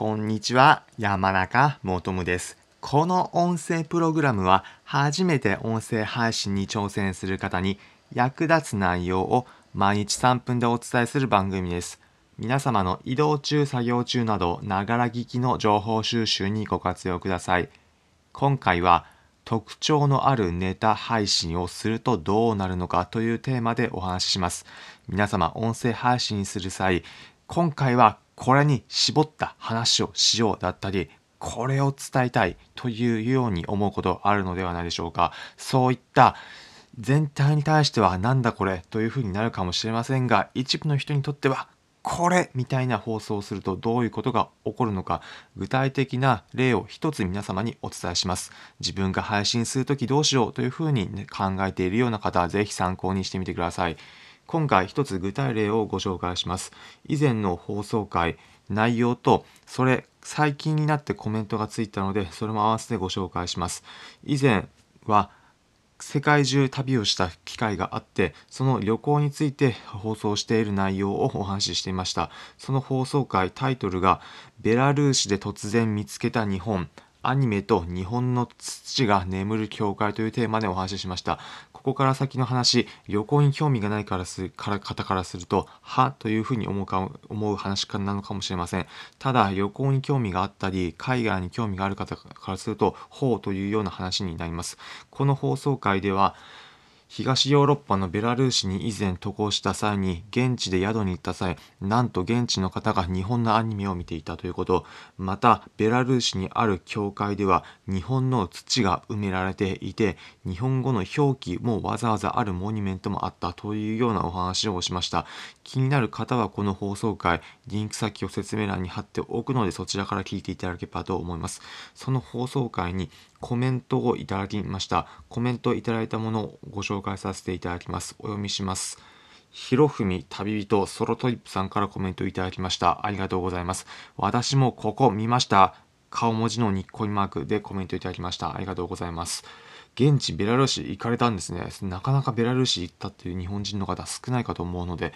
こんにちは、山中もとむです。この音声プログラムは初めて音声配信に挑戦する方に役立つ内容を毎日3分でお伝えする番組です。皆様の移動中、作業中など、ながら聞きの情報収集にご活用ください。今回は特徴のあるネタ配信をするとどうなるのかというテーマでお話しします。皆様、音声配信する際、今回はこれに絞った話をしようだったり、これを伝えたいというように思うことあるのではないでしょうか。そういった全体に対してはなんだこれというふうになるかもしれませんが、一部の人にとってはこれみたいな放送をするとどういうことが起こるのか具体的な例を一つ皆様にお伝えします自分が配信するときどうしようというふうに、ね、考えているような方はぜひ参考にしてみてください今回一つ具体例をご紹介します。以前の放送回内容とそれ最近になってコメントがついたのでそれも合わせてご紹介します。以前は世界中旅をした機会があってその旅行について放送している内容をお話ししていました。その放送回タイトルが「ベラルーシで突然見つけた日本」アニメと日本の土が眠る教会というテーマでお話ししました。ここから先の話、旅行に興味がないからすから方からすると、はというふうに思うか思う話なのかもしれません。ただ、旅行に興味があったり、海外に興味がある方からすると、ほうというような話になります。この放送回では、東ヨーロッパのベラルーシに以前渡航した際に現地で宿に行った際なんと現地の方が日本のアニメを見ていたということ。またベラルーシにある教会では日本の土が埋められていて日本語の表記もわざわざあるモニュメントもあったというようなお話をしました。気になる方はこの放送回リンク先を説明欄に貼っておくのでそちらから聞いていただければと思います。その放送回にコメントをいただきました。コメントいただいたものをご紹介介させていただきます。お読みします。ひろふみ旅人ソロトリップさんからコメントいただきました。ありがとうございます。私もここ見ました。顔文字のニッコリマークでコメントいただきました。ありがとうございます。現地ベラルーシ行かれたんですね。なかなかベラルーシ行ったっていう日本人の方少ないかと思うので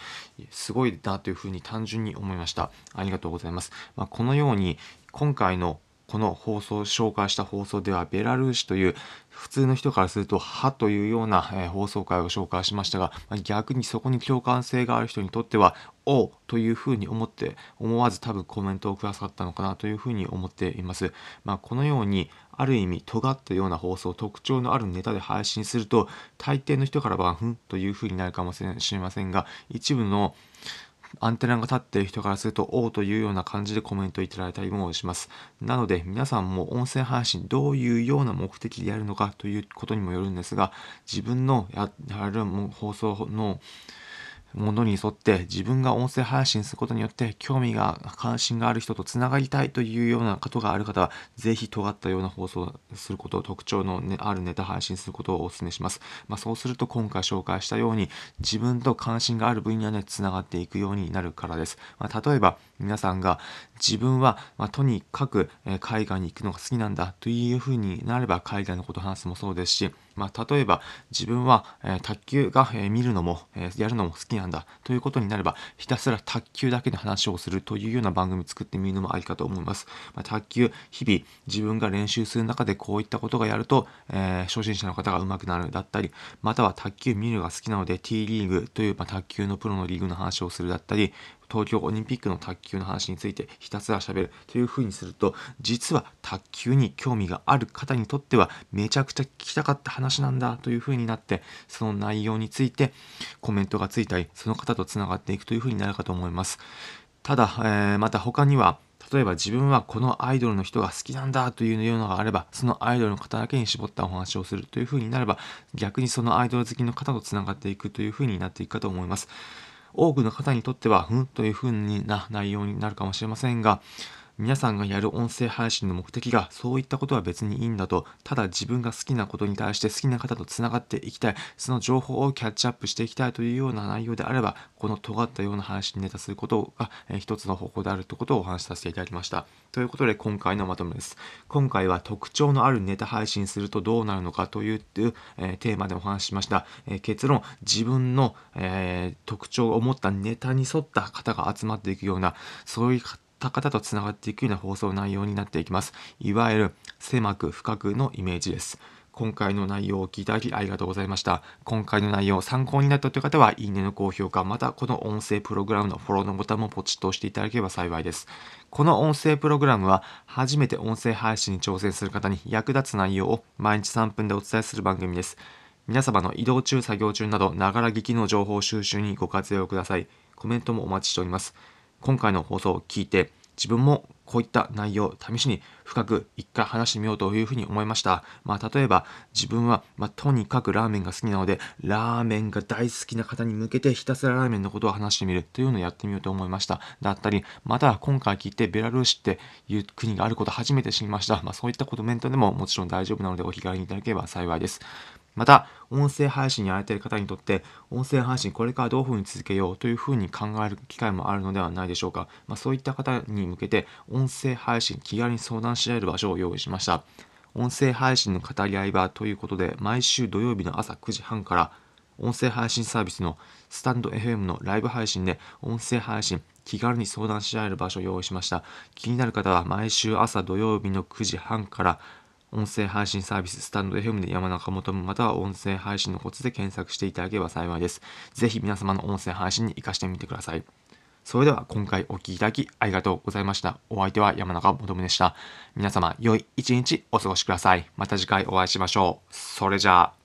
すごいなというふうに単純に思いました。ありがとうございます、まあ、このように今回のこの放送紹介した放送ではベラルーシという普通の人からすると歯というような、え、放送回を紹介しましたが、ま、逆にそこに共感性がある人にとってはおというふうに思って思わず多分コメントをくださったのかなというふうに思っています。まあ、このようにある意味尖ったような放送特徴のあるネタで配信すると大抵の人からはふんというふうになるかもしれませんが一部のアンテナが立っている人からすると、おうというような感じでコメントいただいたりもします。なので、皆さんも音声配信どういうような目的でやるのかということにもよるんですが、自分のやる放送のものに沿って自分が音声配信することによって興味が関心がある人とつながりたいというようなことがある方はぜひ尖ったような放送をすること特徴の、あるネタ配信することをお勧めします、まあ、そうすると今回紹介したように自分と関心がある分野でつながっていくようになるからです、まあ、例えば皆さんが自分は、まあ、とにかく、海外に行くのが好きなんだというふうになれば海外のことを話すもそうですしまあ、例えば自分は、えー、卓球が、えー、見るのも、えー、やるのも好きなんだということになればひたすら卓球だけの話をするというような番組作ってみるのもありかと思います、まあ、卓球日々自分が練習する中でこういったことがやると、え初心者の方が上手くなるだったりまたは卓球見るのが好きなので T リーグという、まあ、卓球のプロのリーグの話をするだったり東京オリンピックの卓球の話についてひたすら喋るというふうにすると実は卓球に興味がある方にとってはめちゃくちゃ聞きたかった話話なんだというふうになってその内容についてコメントがついたりその方とつながっていくというふうになるかと思います。ただ、えー、また他には例えば自分はこのアイドルの人が好きなんだというようなのがあればそのアイドルの方だけに絞ったお話をするというふうになれば逆にそのアイドル好きの方とつながっていくというふうになっていくかと思います。多くの方にとっては、ふんというふうな内容になるかもしれませんが、皆さんがやる音声配信の目的がそういったことは別にいいんだとただ自分が好きなことに対して好きな方とつながっていきたい。その情報をキャッチアップしていきたいというような内容であればこの尖ったような配信ネタすることが、えー、一つの方法であるということをお話しさせていただきました。ということで今回のまとめです。今回は特徴のあるネタ配信するとどうなるのかという、えー、テーマでお話ししました、えー、結論。自分の、え特徴を持ったネタに沿った方が集まっていくようなそういっった方とつながっていくような放送内容になっていきます。いわゆる狭く深くのイメージです。今回の内容をお聞きいただきありがとうございました。今回の内容参考になったという方は、いいねの高評価、またこの音声プログラムのフォローのボタンもポチッと押していただければ幸いです。この音声プログラムは、初めて音声配信に挑戦する方に役立つ内容を毎日3分でお伝えする番組です。皆様の移動中、作業中など、ながら聞きの情報収集にご活用ください。コメントもお待ちしております。今回の放送を聞いて、自分もこういった内容を、試しに深く一回話してみようというふうに思いました。まあ、例えば自分は、まあ、とにかくラーメンが好きなので、ラーメンが大好きな方に向けてひたすらラーメンのことを話してみるというのをやってみようと思いました。だったり、また今回聞いてベラルーシっていう国があることを初めて知りました。まあ、そういったコメントでももちろん大丈夫なのでお気軽にいただければ幸いです。また、音声配信やられている方にとって、音声配信これからどういうふうに続けようというふうに考える機会もあるのではないでしょうか。まあ、そういった方に向けて、音声配信気軽に相談し合える場所を用意しました。音声配信の語り合い場ということで、毎週土曜日の朝9時半から、音声配信サービスのスタンド FM のライブ配信で音声配信気軽に相談し合える場所を用意しました。気になる方は毎週朝土曜日の9時半から音声配信サービススタンド FM で山中求むまたは音声配信のコツで検索していただければ幸いです。ぜひ皆様の音声配信に活かしてみてください。それでは今回お聴きいただきありがとうございました。お相手は山中求でした。皆様良い一日お過ごしください。また次回お会いしましょう。それじゃあ。